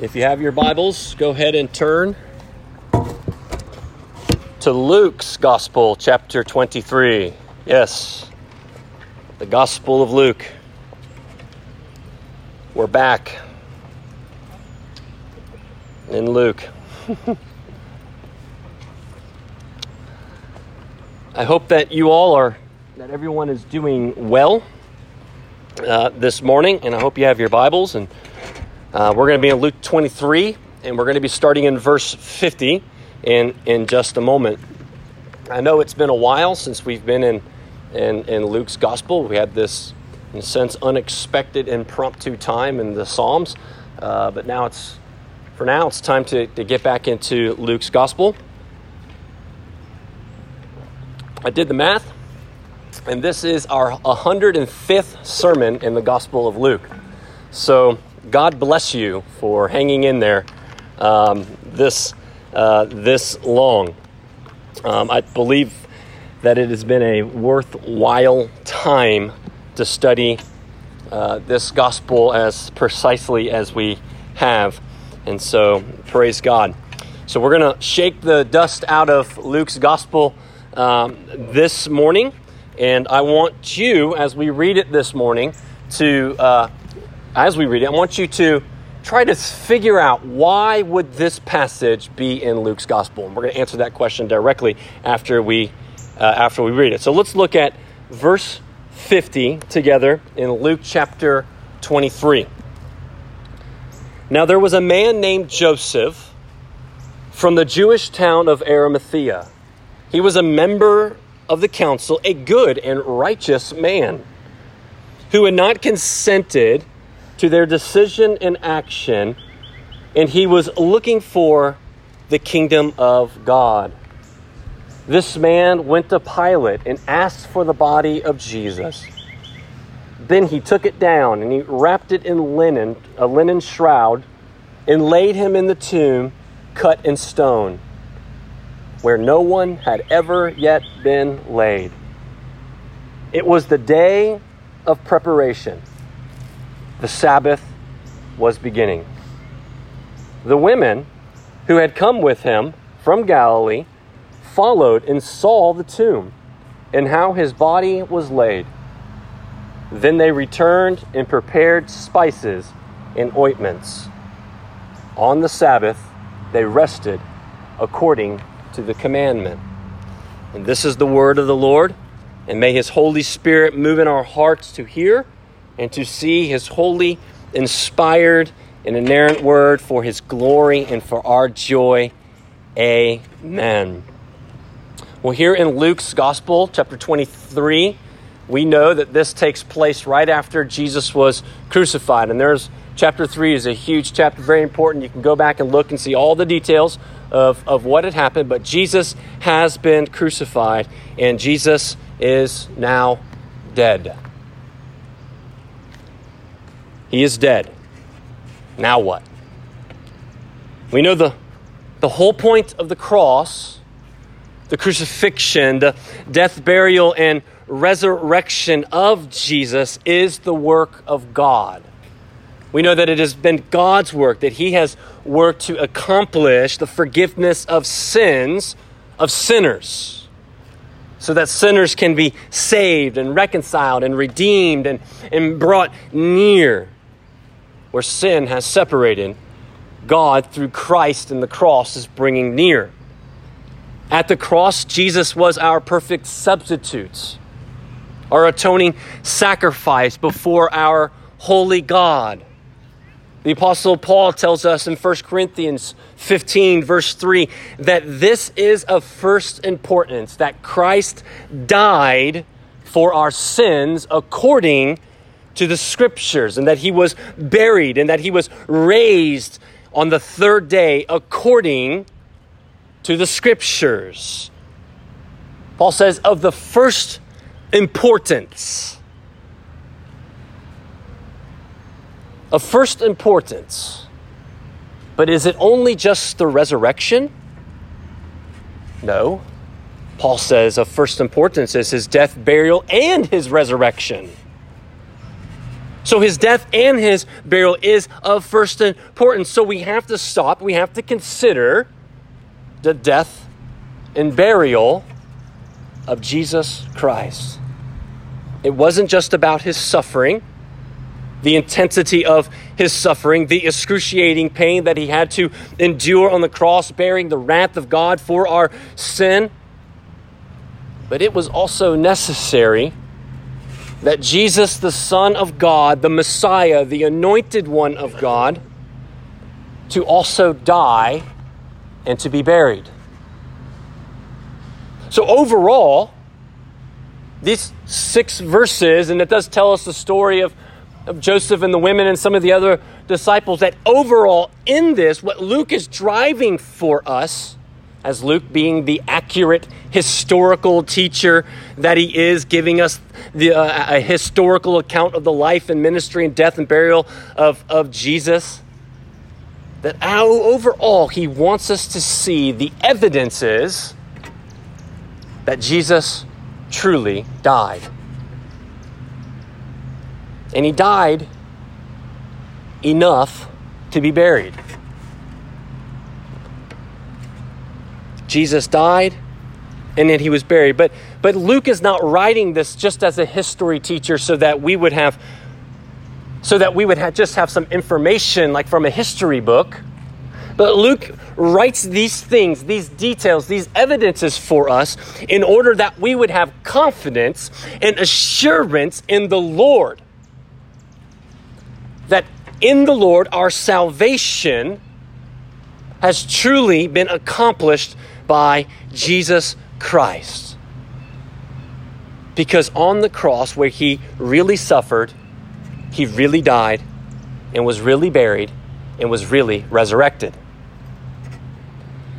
If you have your Bibles, go ahead and turn to Luke's Gospel, chapter 23. Yes, the Gospel of Luke. We're back in Luke. I hope that you all are, that everyone is doing well uh, this morning, and I hope you have your Bibles and uh, we're going to be in Luke 23, and we're going to be starting in verse 50 in, in just a moment. I know it's been a while since we've been in, in, in Luke's gospel. We had this, in a sense, unexpected, impromptu time in the Psalms, uh, but now it's, for now, it's time to, to get back into Luke's gospel. I did the math, and this is our 105th sermon in the Gospel of Luke. So, God bless you for hanging in there um, this, uh, this long. Um, I believe that it has been a worthwhile time to study uh, this gospel as precisely as we have. And so, praise God. So, we're going to shake the dust out of Luke's gospel um, this morning. And I want you, as we read it this morning, to uh, as we read it, I want you to try to figure out why would this passage be in Luke's gospel. And we're going to answer that question directly after we uh, after we read it. So let's look at verse 50 together in Luke chapter 23. Now there was a man named Joseph from the Jewish town of Arimathea. He was a member of the council, a good and righteous man who had not consented to their decision and action, and he was looking for the kingdom of God. This man went to Pilate and asked for the body of Jesus. Then he took it down and he wrapped it in linen, a linen shroud, and laid him in the tomb cut in stone, where no one had ever yet been laid. It was the day of preparation the Sabbath was beginning. The women who had come with him from Galilee followed and saw the tomb and how his body was laid. Then they returned and prepared spices and ointments. On the Sabbath, they rested according to the commandment. And this is the word of the Lord. And may his Holy Spirit move in our hearts to hear and to see his holy, inspired, and inerrant word for his glory and for our joy. Amen. Well, here in Luke's Gospel, chapter 23, we know that this takes place right after Jesus was crucified. And there's chapter 3 is a huge chapter, very important. You can go back and look and see all the details of, of what had happened. But Jesus has been crucified, and Jesus is now dead. He is dead. Now what? We know the, the whole point of the cross, the crucifixion, the death, burial, and resurrection of Jesus is the work of God. We know that it has been God's work, that He has worked to accomplish the forgiveness of sins of sinners so that sinners can be saved and reconciled and redeemed and, and brought near where sin has separated, God, through Christ and the cross, is bringing near. At the cross, Jesus was our perfect substitute, our atoning sacrifice before our holy God. The Apostle Paul tells us in 1 Corinthians 15, verse 3, that this is of first importance that Christ died for our sins according to the scriptures and that he was buried and that he was raised on the third day according to the scriptures. Paul says, of the first importance. Of first importance. But is it only just the resurrection? No. Paul says of first importance is his death, burial, and his resurrection. So his death and his burial is of first importance. So we have to stop, we have to consider the death and burial of Jesus Christ. It wasn't just about his suffering, the intensity of his suffering, the excruciating pain that he had to endure on the cross, bearing the wrath of God for our sin. But it was also necessary that Jesus, the Son of God, the Messiah, the anointed one of God, to also die and to be buried. So, overall, these six verses, and it does tell us the story of, of Joseph and the women and some of the other disciples, that overall, in this, what Luke is driving for us as Luke being the accurate historical teacher that he is, giving us the, uh, a historical account of the life and ministry and death and burial of, of Jesus. That overall, he wants us to see the evidences that Jesus truly died. And he died enough to be buried. Jesus died and then he was buried. But, but Luke is not writing this just as a history teacher so that we would have so that we would have, just have some information like from a history book. But Luke writes these things, these details, these evidences for us in order that we would have confidence and assurance in the Lord. That in the Lord our salvation has truly been accomplished by Jesus Christ. Because on the cross, where he really suffered, he really died, and was really buried, and was really resurrected.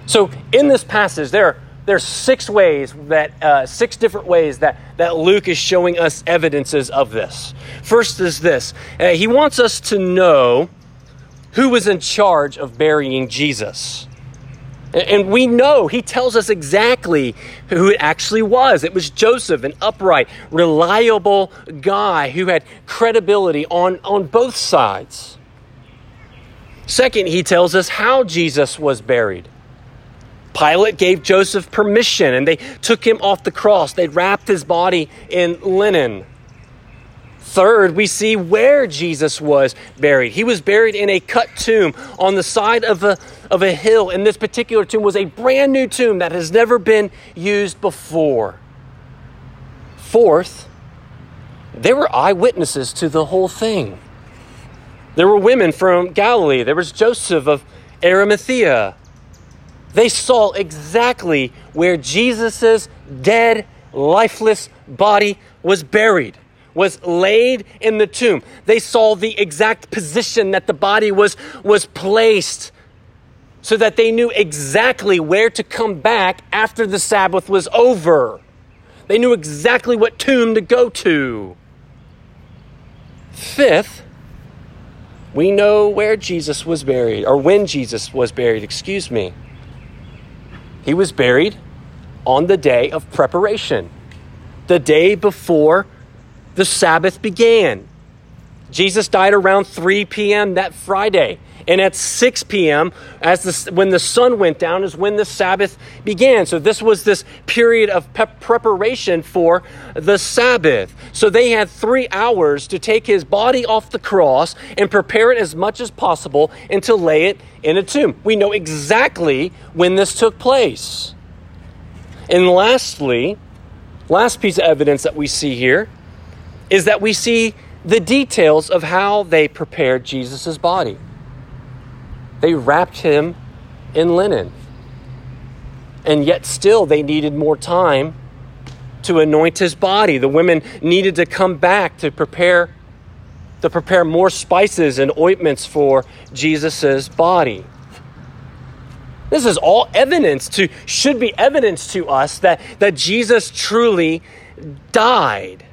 So, in this passage, there are there's six ways that uh, six different ways that that Luke is showing us evidences of this. First is this: uh, he wants us to know who was in charge of burying Jesus. And we know, he tells us exactly who it actually was. It was Joseph, an upright, reliable guy who had credibility on, on both sides. Second, he tells us how Jesus was buried. Pilate gave Joseph permission and they took him off the cross. They wrapped his body in linen. Third, we see where Jesus was buried. He was buried in a cut tomb on the side of a, of a hill, and this particular tomb was a brand new tomb that has never been used before. Fourth, there were eyewitnesses to the whole thing. There were women from Galilee, there was Joseph of Arimathea. They saw exactly where Jesus' dead, lifeless body was buried was laid in the tomb. They saw the exact position that the body was, was placed so that they knew exactly where to come back after the Sabbath was over. They knew exactly what tomb to go to. Fifth, we know where Jesus was buried, or when Jesus was buried, excuse me. He was buried on the day of preparation, the day before the Sabbath began. Jesus died around 3 p.m. that Friday. And at 6 p.m., as the, when the sun went down, is when the Sabbath began. So this was this period of pe- preparation for the Sabbath. So they had three hours to take his body off the cross and prepare it as much as possible and to lay it in a tomb. We know exactly when this took place. And lastly, last piece of evidence that we see here is that we see the details of how they prepared Jesus' body. They wrapped him in linen. And yet, still, they needed more time to anoint his body. The women needed to come back to prepare to prepare more spices and ointments for Jesus' body. This is all evidence to should be evidence to us that, that Jesus truly died.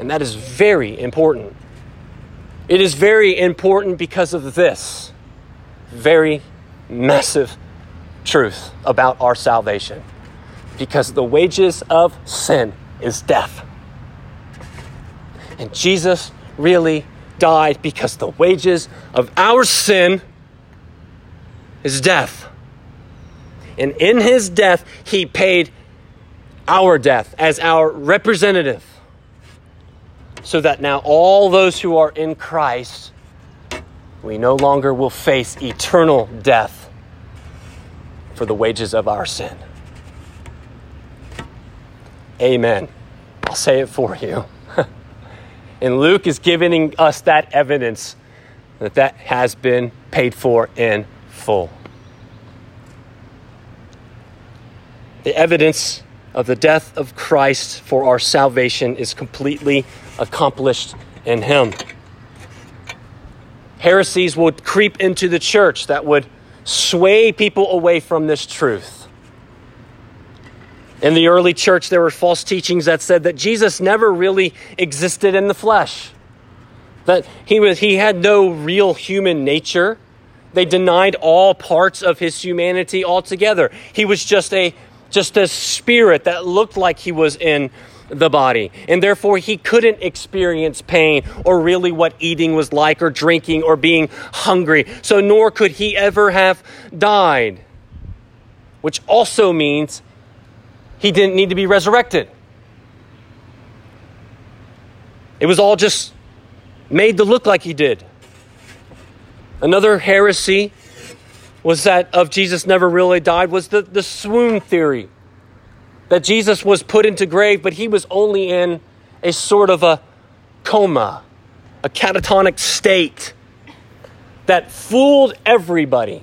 And that is very important. It is very important because of this very massive truth about our salvation. Because the wages of sin is death. And Jesus really died because the wages of our sin is death. And in his death, he paid our death as our representative. So that now all those who are in Christ, we no longer will face eternal death for the wages of our sin. Amen. I'll say it for you. and Luke is giving us that evidence that that has been paid for in full. The evidence of the death of Christ for our salvation is completely accomplished in Him. Heresies would creep into the church that would sway people away from this truth. In the early church, there were false teachings that said that Jesus never really existed in the flesh, that he, was, he had no real human nature. They denied all parts of his humanity altogether. He was just a just a spirit that looked like he was in the body. And therefore, he couldn't experience pain or really what eating was like or drinking or being hungry. So, nor could he ever have died, which also means he didn't need to be resurrected. It was all just made to look like he did. Another heresy was that of Jesus never really died was the, the swoon theory. That Jesus was put into grave, but he was only in a sort of a coma, a catatonic state that fooled everybody.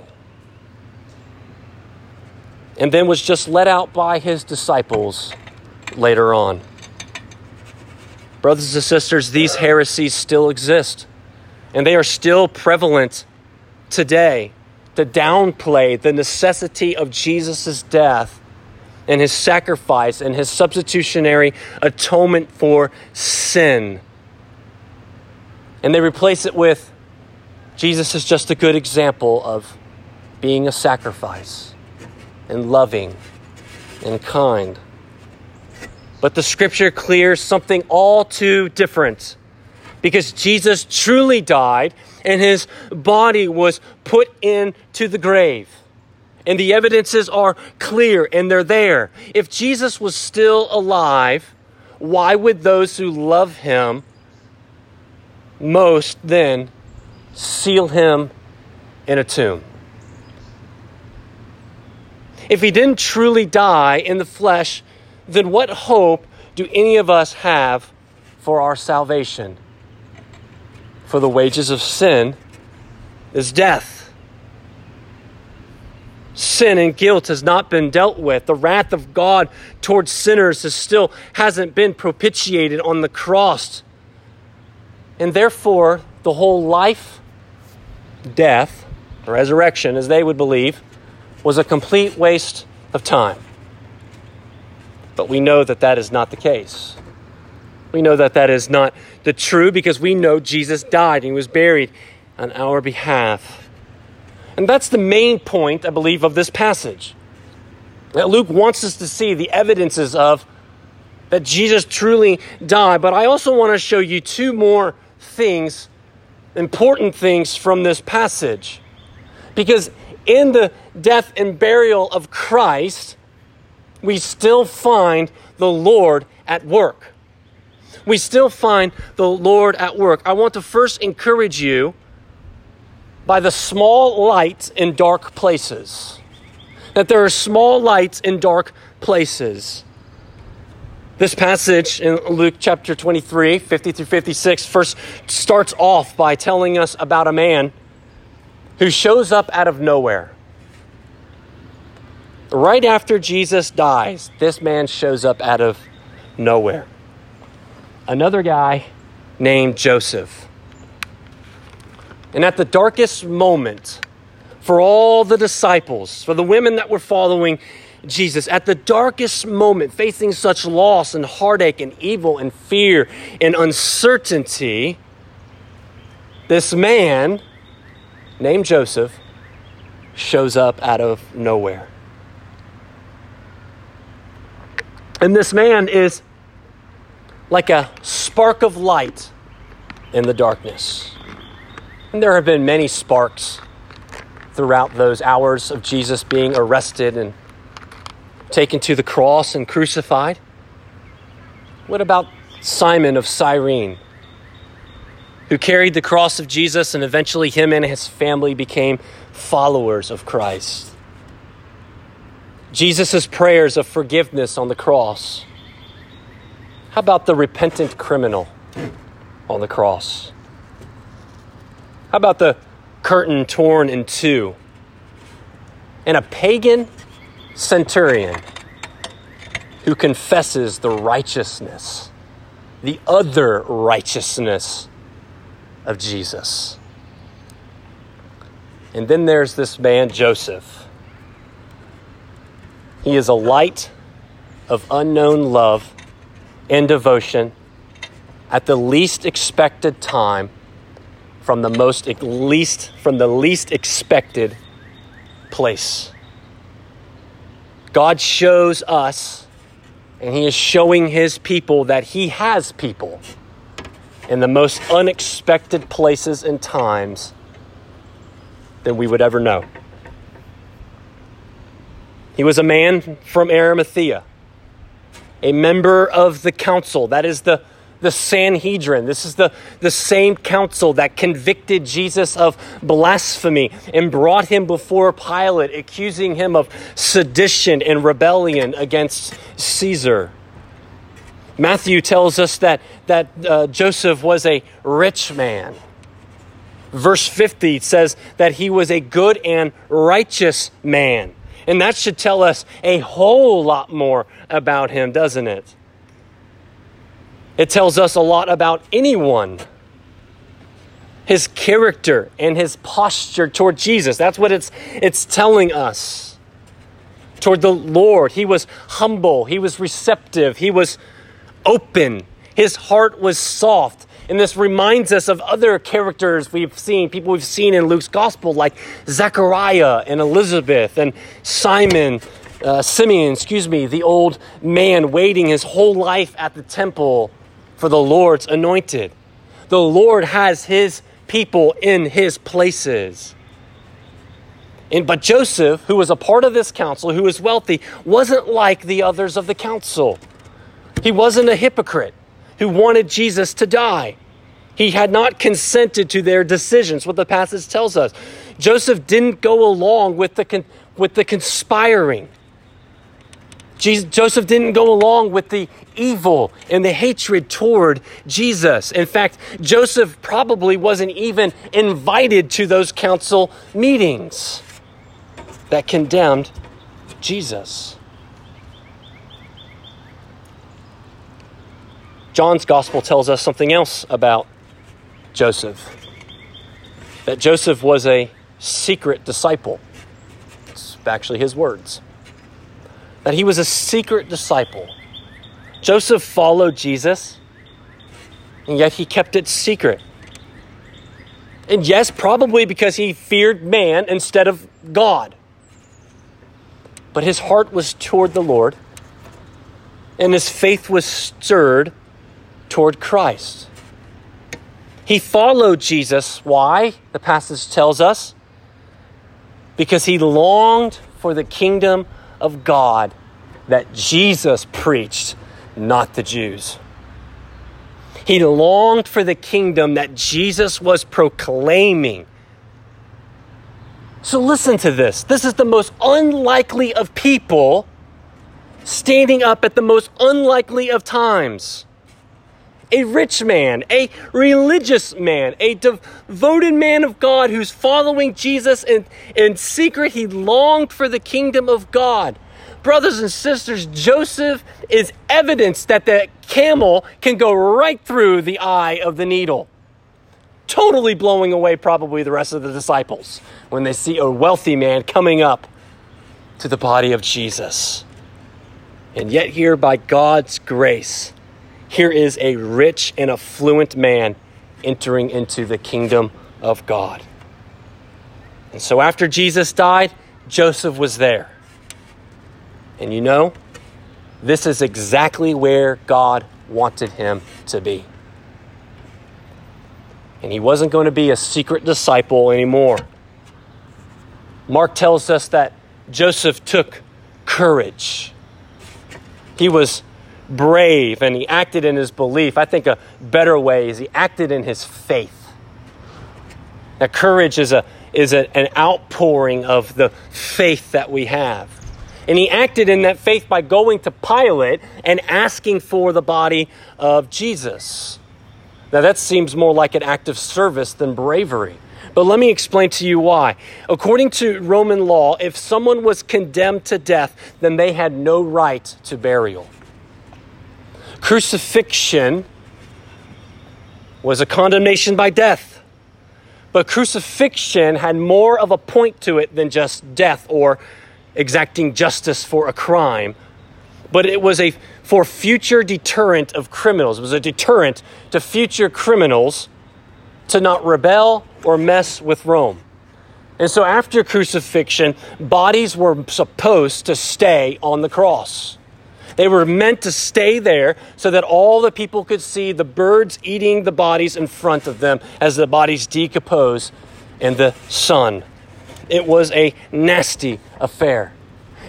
And then was just let out by his disciples later on. Brothers and sisters, these heresies still exist, and they are still prevalent today to downplay the necessity of Jesus' death and his sacrifice and his substitutionary atonement for sin. And they replace it with Jesus is just a good example of being a sacrifice and loving and kind. But the scripture clears something all too different because Jesus truly died and his body was put into the grave. And the evidences are clear and they're there. If Jesus was still alive, why would those who love him most then seal him in a tomb? If he didn't truly die in the flesh, then what hope do any of us have for our salvation? For the wages of sin is death. Sin and guilt has not been dealt with. The wrath of God towards sinners has still hasn't been propitiated on the cross. And therefore, the whole life, death, resurrection, as they would believe, was a complete waste of time. But we know that that is not the case. We know that that is not the true because we know Jesus died and he was buried on our behalf. And that's the main point, I believe, of this passage. That Luke wants us to see the evidences of that Jesus truly died. But I also want to show you two more things, important things from this passage. Because in the death and burial of Christ, we still find the Lord at work we still find the Lord at work. I want to first encourage you by the small lights in dark places. That there are small lights in dark places. This passage in Luke chapter 23, 50 through 56, first starts off by telling us about a man who shows up out of nowhere. Right after Jesus dies, this man shows up out of nowhere another guy named Joseph. And at the darkest moment, for all the disciples, for the women that were following Jesus, at the darkest moment, facing such loss and heartache and evil and fear and uncertainty, this man named Joseph shows up out of nowhere. And this man is like a spark of light in the darkness. There have been many sparks throughout those hours of Jesus being arrested and taken to the cross and crucified. What about Simon of Cyrene, who carried the cross of Jesus and eventually him and his family became followers of Christ? Jesus' prayers of forgiveness on the cross. How about the repentant criminal on the cross? How about the curtain torn in two? And a pagan centurion who confesses the righteousness, the other righteousness of Jesus. And then there's this man, Joseph. He is a light of unknown love and devotion at the least expected time from the most least from the least expected place. God shows us and he is showing his people that he has people in the most unexpected places and times than we would ever know. He was a man from Arimathea, a member of the council, that is the the Sanhedrin. This is the, the same council that convicted Jesus of blasphemy and brought him before Pilate, accusing him of sedition and rebellion against Caesar. Matthew tells us that, that uh, Joseph was a rich man. Verse 50 says that he was a good and righteous man. And that should tell us a whole lot more about him, doesn't it? It tells us a lot about anyone. His character and his posture toward Jesus. That's what it's, it's telling us. Toward the Lord. He was humble. He was receptive. He was open. His heart was soft. And this reminds us of other characters we've seen, people we've seen in Luke's gospel, like Zechariah and Elizabeth and Simon, uh, Simeon, excuse me, the old man waiting his whole life at the temple for the Lord's anointed. The Lord has his people in his places. And, but Joseph, who was a part of this council, who was wealthy, wasn't like the others of the council. He wasn't a hypocrite who wanted Jesus to die. He had not consented to their decisions, what the passage tells us. Joseph didn't go along with the, with the conspiring. Jesus, Joseph didn't go along with the evil and the hatred toward Jesus. In fact, Joseph probably wasn't even invited to those council meetings that condemned Jesus. John's gospel tells us something else about Joseph that Joseph was a secret disciple. It's actually his words that he was a secret disciple. Joseph followed Jesus, and yet he kept it secret. And yes, probably because he feared man instead of God. But his heart was toward the Lord, and his faith was stirred toward Christ. He followed Jesus. Why? The passage tells us. Because he longed for the kingdom of God that Jesus preached, not the Jews. He longed for the kingdom that Jesus was proclaiming. So listen to this. This is the most unlikely of people standing up at the most unlikely of times. A rich man, a religious man, a devoted man of God who's following Jesus in, in secret. He longed for the kingdom of God brothers and sisters, Joseph is evidence that the camel can go right through the eye of the needle. Totally blowing away probably the rest of the disciples when they see a wealthy man coming up to the body of Jesus. And yet, here, by God's grace, here is a rich and affluent man entering into the kingdom of God. And so, after Jesus died, Joseph was there. And you know, this is exactly where God wanted him to be. and he wasn't going to be a secret disciple anymore. Mark tells us that Joseph took courage. He was brave and he acted in his belief. I think a better way is he acted in his faith. Now, courage is, a, is a, an outpouring of the faith that we have. And he acted in that faith by going to Pilate and asking for the body of Jesus. Now, that seems more like an act of service than bravery. But let me explain to you why. According to Roman law, if someone was condemned to death, then they had no right to burial. Crucifixion was a condemnation by death. But crucifixion had more of a point to it than just death or exacting justice for a crime. But it was a for future deterrent of criminals. It was a deterrent to future criminals to not rebel or mess with Rome. And so after crucifixion, bodies were supposed to stay on the cross. They were meant to stay there so that all the people could see the birds eating the bodies in front of them as the bodies decompose in the sun. It was a nasty affair.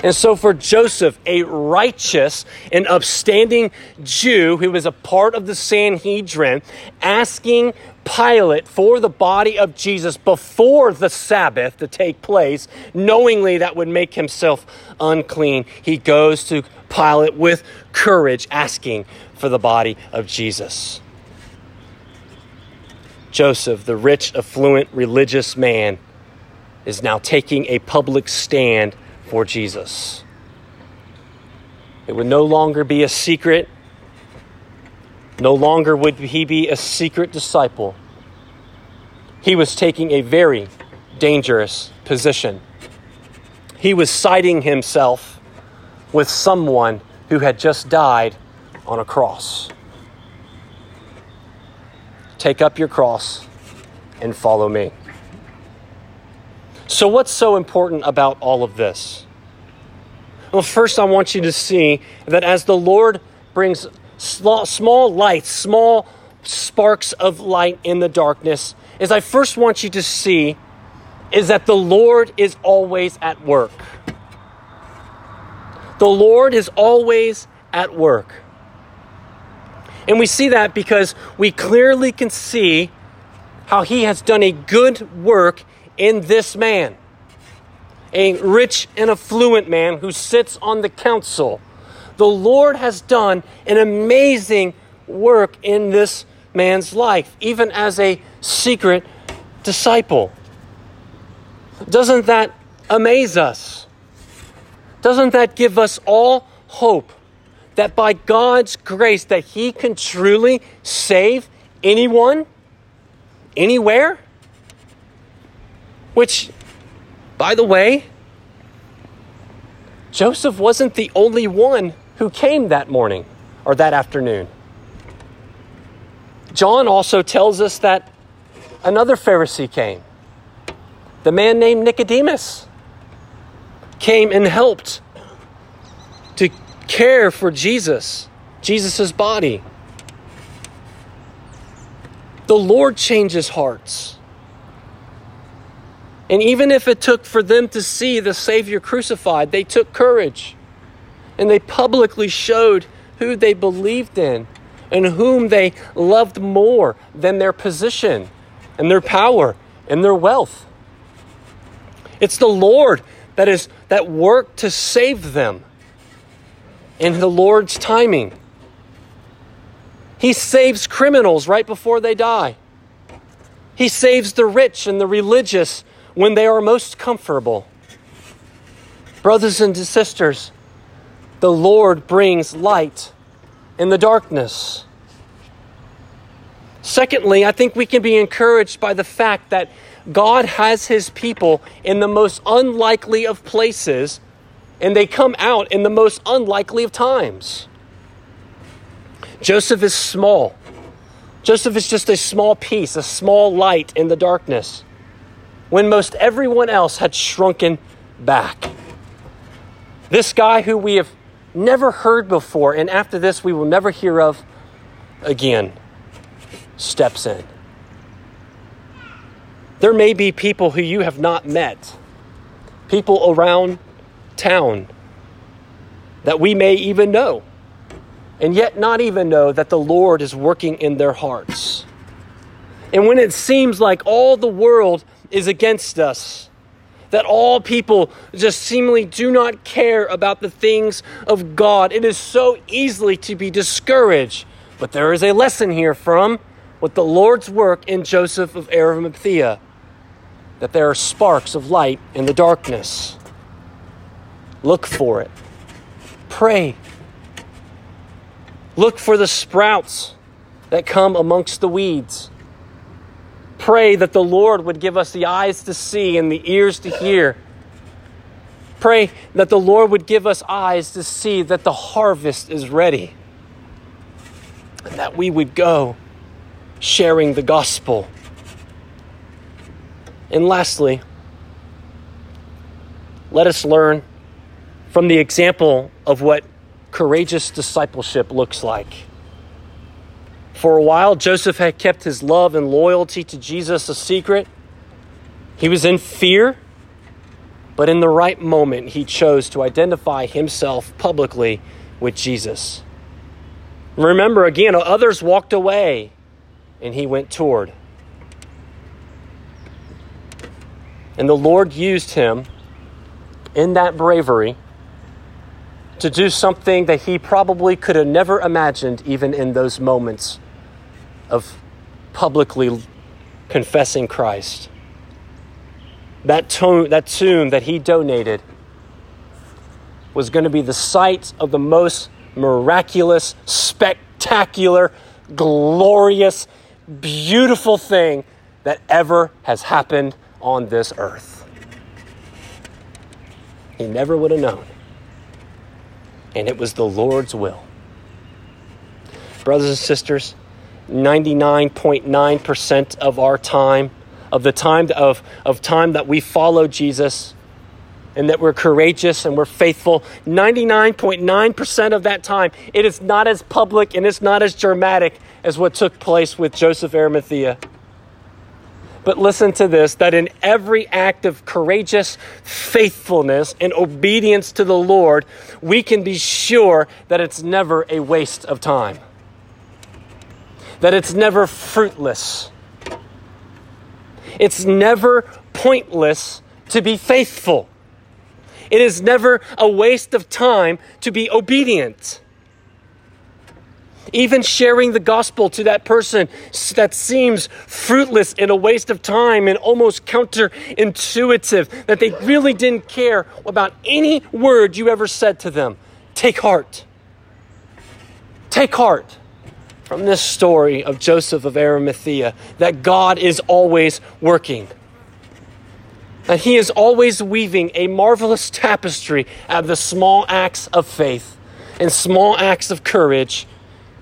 And so, for Joseph, a righteous and upstanding Jew who was a part of the Sanhedrin, asking Pilate for the body of Jesus before the Sabbath to take place, knowingly that would make himself unclean, he goes to Pilate with courage, asking for the body of Jesus. Joseph, the rich, affluent, religious man, is now taking a public stand for Jesus. It would no longer be a secret. No longer would he be a secret disciple. He was taking a very dangerous position. He was siding himself with someone who had just died on a cross. Take up your cross and follow me. So, what's so important about all of this? Well, first, I want you to see that as the Lord brings small lights, small sparks of light in the darkness, is I first want you to see is that the Lord is always at work. The Lord is always at work. And we see that because we clearly can see how he has done a good work in this man, a rich and affluent man who sits on the council. The Lord has done an amazing work in this man's life, even as a secret disciple. Doesn't that amaze us? Doesn't that give us all hope that by God's grace that he can truly save anyone anywhere? Which, by the way, Joseph wasn't the only one who came that morning or that afternoon. John also tells us that another Pharisee came. The man named Nicodemus came and helped to care for Jesus, Jesus' body. The Lord changes hearts. And even if it took for them to see the Savior crucified, they took courage. And they publicly showed who they believed in and whom they loved more than their position and their power and their wealth. It's the Lord that is that worked to save them in the Lord's timing. He saves criminals right before they die. He saves the rich and the religious when they are most comfortable. Brothers and sisters, the Lord brings light in the darkness. Secondly, I think we can be encouraged by the fact that God has his people in the most unlikely of places, and they come out in the most unlikely of times. Joseph is small. Joseph is just a small piece, a small light in the darkness when most everyone else had shrunken back. This guy who we have never heard before, and after this we will never hear of again, steps in. There may be people who you have not met, people around town that we may even know, and yet not even know that the Lord is working in their hearts. And when it seems like all the world is against us, that all people just seemingly do not care about the things of God, it is so easily to be discouraged. But there is a lesson here from what the Lord's work in Joseph of Arimathea that there are sparks of light in the darkness. Look for it. Pray. Look for the sprouts that come amongst the weeds. Pray that the Lord would give us the eyes to see and the ears to hear. Pray that the Lord would give us eyes to see that the harvest is ready and that we would go sharing the gospel. And lastly, let us learn from the example of what courageous discipleship looks like. For a while, Joseph had kept his love and loyalty to Jesus a secret. He was in fear, but in the right moment, he chose to identify himself publicly with Jesus. Remember, again, others walked away and he went toward. And the Lord used him in that bravery to do something that he probably could have never imagined, even in those moments of publicly confessing Christ. That, tomb, that tomb that he donated was going to be the site of the most miraculous, spectacular, glorious, beautiful thing that ever has happened on this earth. He never would have known. And it was the Lord's will. Brothers and sisters, 99.9% of our time, of the time of, of time that we follow Jesus and that we're courageous and we're faithful, 99.9% of that time, it is not as public and it's not as dramatic as what took place with Joseph Arimathea. But listen to this that in every act of courageous faithfulness and obedience to the Lord, we can be sure that it's never a waste of time that it's never fruitless. It's never pointless to be faithful. It is never a waste of time to be obedient. Even sharing the gospel to that person that seems fruitless and a waste of time and almost counterintuitive, that they really didn't care about any word you ever said to them. Take heart. Take heart from this story of Joseph of Arimathea that God is always working. That he is always weaving a marvelous tapestry out of the small acts of faith and small acts of courage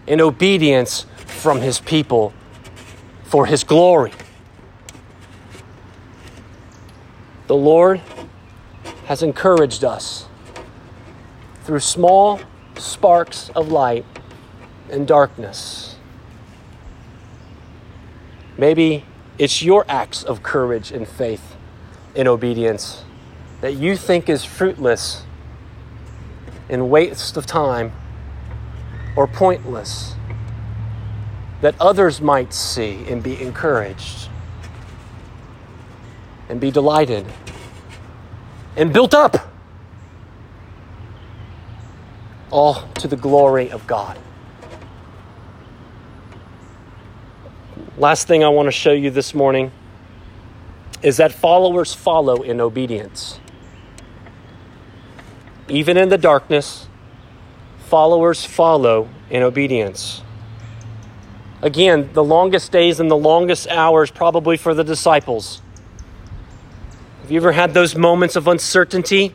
and obedience from his people for his glory. The Lord has encouraged us through small sparks of light and darkness. Maybe it's your acts of courage and faith and obedience that you think is fruitless and waste of time or pointless that others might see and be encouraged and be delighted and built up all to the glory of God. Last thing I want to show you this morning is that followers follow in obedience. Even in the darkness, followers follow in obedience. Again, the longest days and the longest hours probably for the disciples. Have you ever had those moments of uncertainty,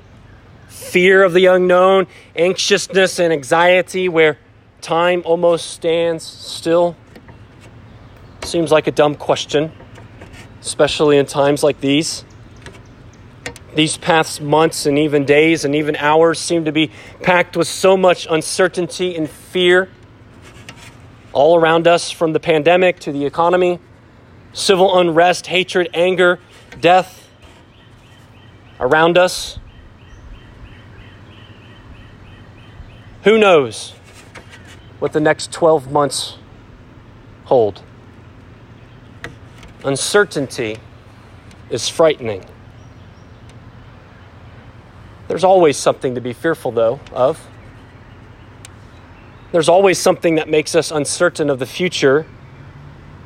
fear of the unknown, anxiousness, and anxiety where time almost stands still? Seems like a dumb question, especially in times like these. These past months and even days and even hours seem to be packed with so much uncertainty and fear all around us from the pandemic to the economy civil unrest, hatred, anger, death around us. Who knows what the next 12 months hold? Uncertainty is frightening. There's always something to be fearful, though, of. There's always something that makes us uncertain of the future.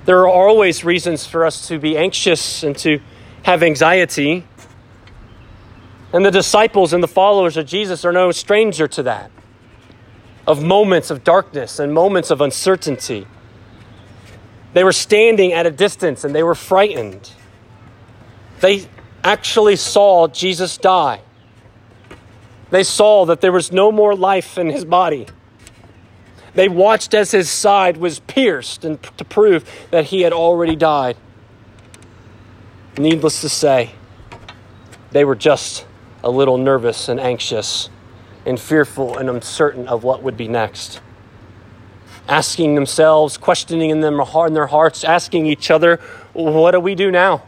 There are always reasons for us to be anxious and to have anxiety. And the disciples and the followers of Jesus are no stranger to that of moments of darkness and moments of uncertainty. They were standing at a distance and they were frightened. They actually saw Jesus die. They saw that there was no more life in his body. They watched as his side was pierced and to prove that he had already died. Needless to say, they were just a little nervous and anxious and fearful and uncertain of what would be next. Asking themselves, questioning in, them, in their hearts, asking each other, what do we do now?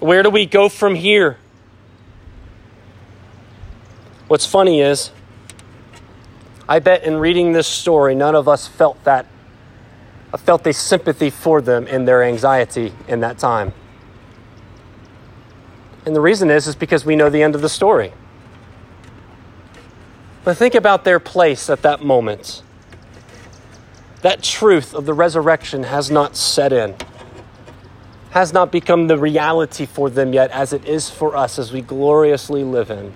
Where do we go from here? What's funny is, I bet in reading this story, none of us felt that, felt a sympathy for them in their anxiety in that time. And the reason is, is because we know the end of the story. But think about their place at that moment. That truth of the resurrection has not set in, has not become the reality for them yet, as it is for us as we gloriously live in.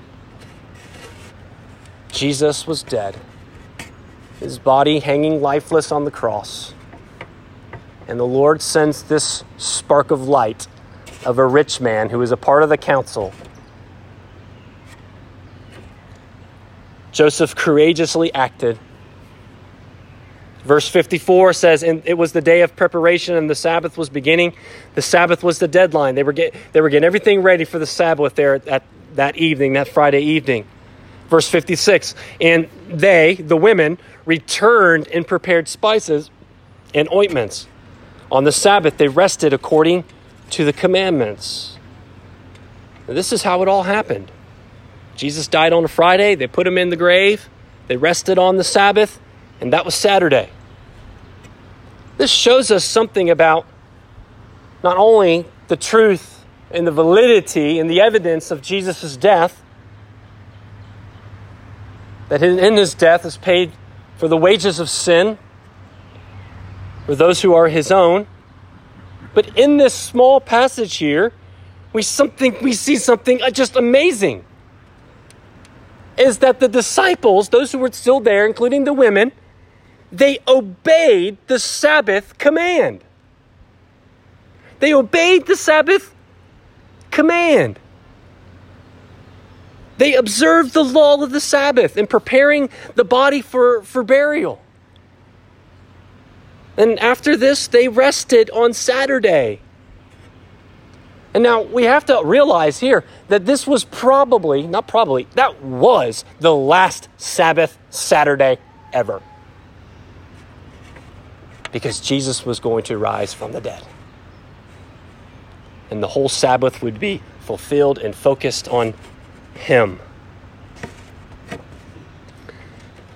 Jesus was dead, his body hanging lifeless on the cross. And the Lord sends this spark of light of a rich man who is a part of the council Joseph courageously acted. Verse 54 says, And it was the day of preparation, and the Sabbath was beginning. The Sabbath was the deadline. They were, get, they were getting everything ready for the Sabbath there at, that evening, that Friday evening. Verse 56 And they, the women, returned and prepared spices and ointments. On the Sabbath, they rested according to the commandments. This is how it all happened. Jesus died on a Friday, they put him in the grave, they rested on the Sabbath, and that was Saturday. This shows us something about not only the truth and the validity and the evidence of Jesus' death, that in his death is paid for the wages of sin for those who are his own. But in this small passage here, we something we see something uh, just amazing is that the disciples, those who were still there, including the women, they obeyed the Sabbath command. They obeyed the Sabbath command. They observed the law of the Sabbath in preparing the body for, for burial. And after this, they rested on Saturday. And now we have to realize here that this was probably, not probably, that was the last Sabbath Saturday ever. Because Jesus was going to rise from the dead. And the whole Sabbath would be fulfilled and focused on Him.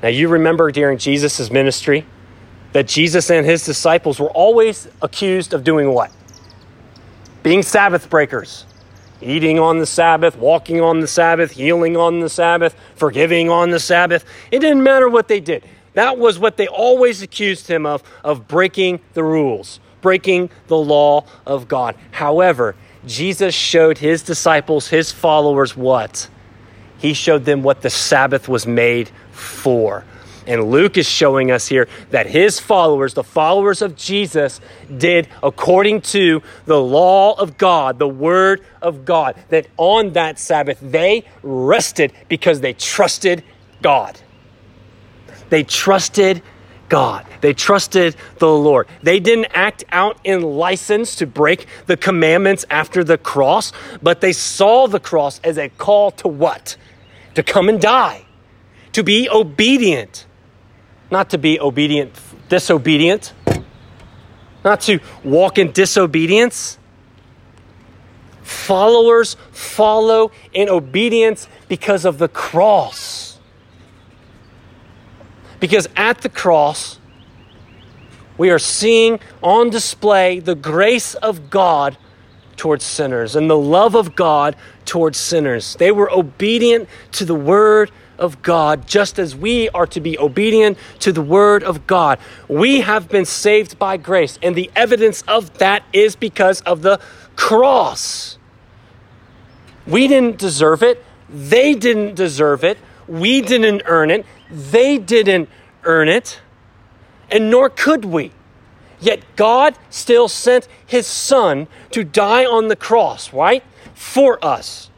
Now, you remember during Jesus' ministry that Jesus and his disciples were always accused of doing what? being Sabbath breakers, eating on the Sabbath, walking on the Sabbath, healing on the Sabbath, forgiving on the Sabbath. It didn't matter what they did. That was what they always accused him of, of breaking the rules, breaking the law of God. However, Jesus showed his disciples, his followers, what? He showed them what the Sabbath was made for. And Luke is showing us here that his followers, the followers of Jesus, did according to the law of God, the word of God, that on that Sabbath they rested because they trusted God. They trusted God. They trusted the Lord. They didn't act out in license to break the commandments after the cross, but they saw the cross as a call to what? To come and die, to be obedient not to be obedient, disobedient, not to walk in disobedience. Followers follow in obedience because of the cross. Because at the cross, we are seeing on display the grace of God towards sinners and the love of God towards sinners. They were obedient to the word of God, just as we are to be obedient to the word of God. We have been saved by grace, and the evidence of that is because of the cross. We didn't deserve it, they didn't deserve it, we didn't earn it, they didn't earn it, and nor could we. Yet God still sent his son to die on the cross, right? For us.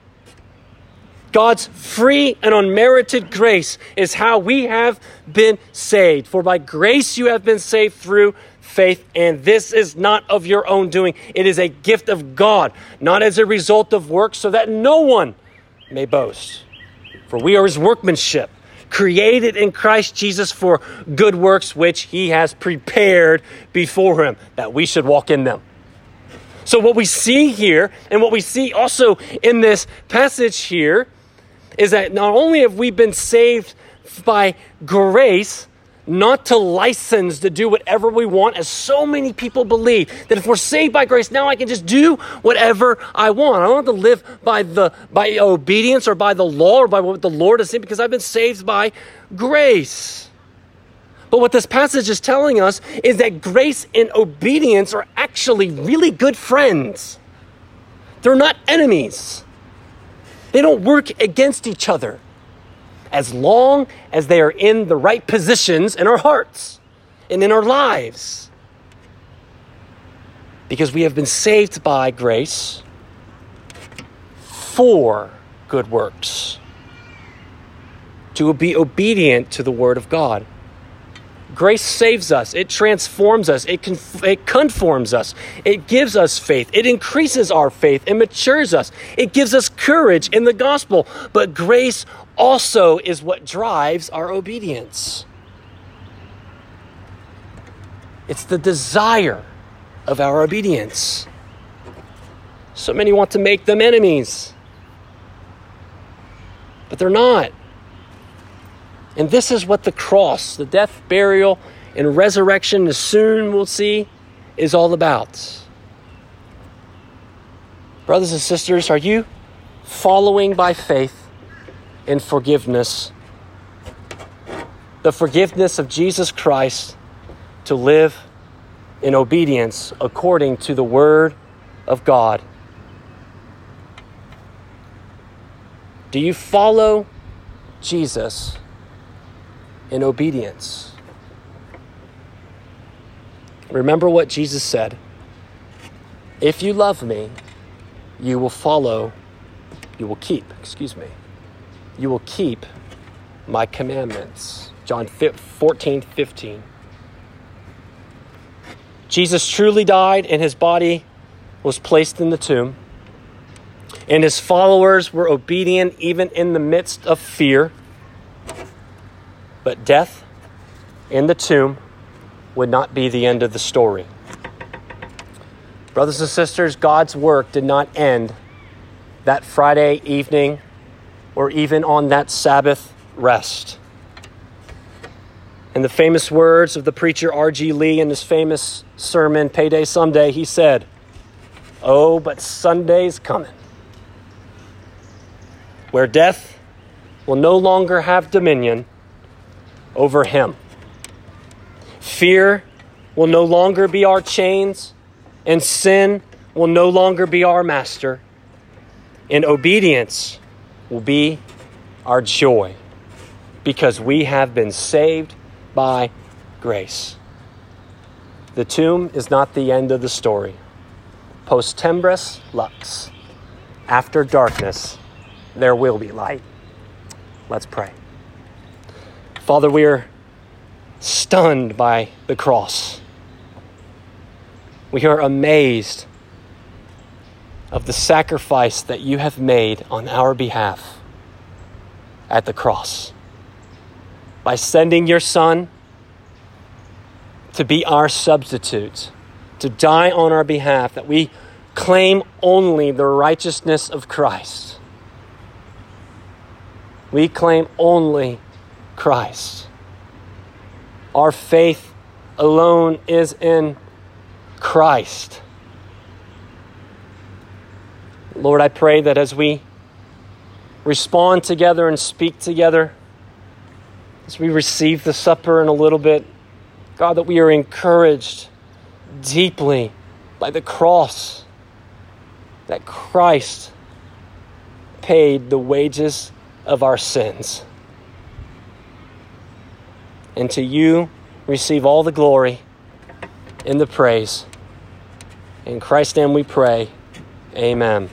God's free and unmerited grace is how we have been saved. For by grace you have been saved through faith, and this is not of your own doing. It is a gift of God, not as a result of works, so that no one may boast. For we are his workmanship created in Christ Jesus for good works which he has prepared before him, that we should walk in them. So, what we see here, and what we see also in this passage here, is that not only have we been saved by grace, not to license to do whatever we want, as so many people believe that if we're saved by grace, now I can just do whatever I want. I don't have to live by the by obedience or by the law or by what the Lord has said because I've been saved by grace. But what this passage is telling us is that grace and obedience are actually really good friends. They're not enemies. They don't work against each other as long as they are in the right positions in our hearts and in our lives. Because we have been saved by grace for good works, to be obedient to the Word of God. Grace saves us, it transforms us, it, conf- it conforms us, it gives us faith, it increases our faith, it matures us, it gives us courage in the gospel. But grace also is what drives our obedience. It's the desire of our obedience. So many want to make them enemies, but they're not. And this is what the cross, the death, burial, and resurrection, as soon we'll see, is all about. Brothers and sisters, are you following by faith in forgiveness? The forgiveness of Jesus Christ to live in obedience according to the Word of God. Do you follow Jesus? in obedience. Remember what Jesus said If you love me, you will follow, you will keep, excuse me, you will keep my commandments. John 14, 15. Jesus truly died, and his body was placed in the tomb. And his followers were obedient even in the midst of fear. But death in the tomb would not be the end of the story. Brothers and sisters, God's work did not end that Friday evening or even on that Sabbath rest. In the famous words of the preacher R.G. Lee in his famous sermon, Payday Someday, he said, Oh, but Sunday's coming, where death will no longer have dominion over him. Fear will no longer be our chains, and sin will no longer be our master, and obedience will be our joy because we have been saved by grace. The tomb is not the end of the story. Post tenebras lux. After darkness, there will be light. Let's pray. Father, we are stunned by the cross. We are amazed of the sacrifice that you have made on our behalf at the cross. By sending your Son to be our substitute, to die on our behalf, that we claim only the righteousness of Christ. We claim only Christ. Our faith alone is in Christ. Lord, I pray that as we respond together and speak together, as we receive the supper in a little bit, God, that we are encouraged deeply by the cross that Christ paid the wages of our sins. And to you receive all the glory and the praise. In Christ's name we pray. Amen.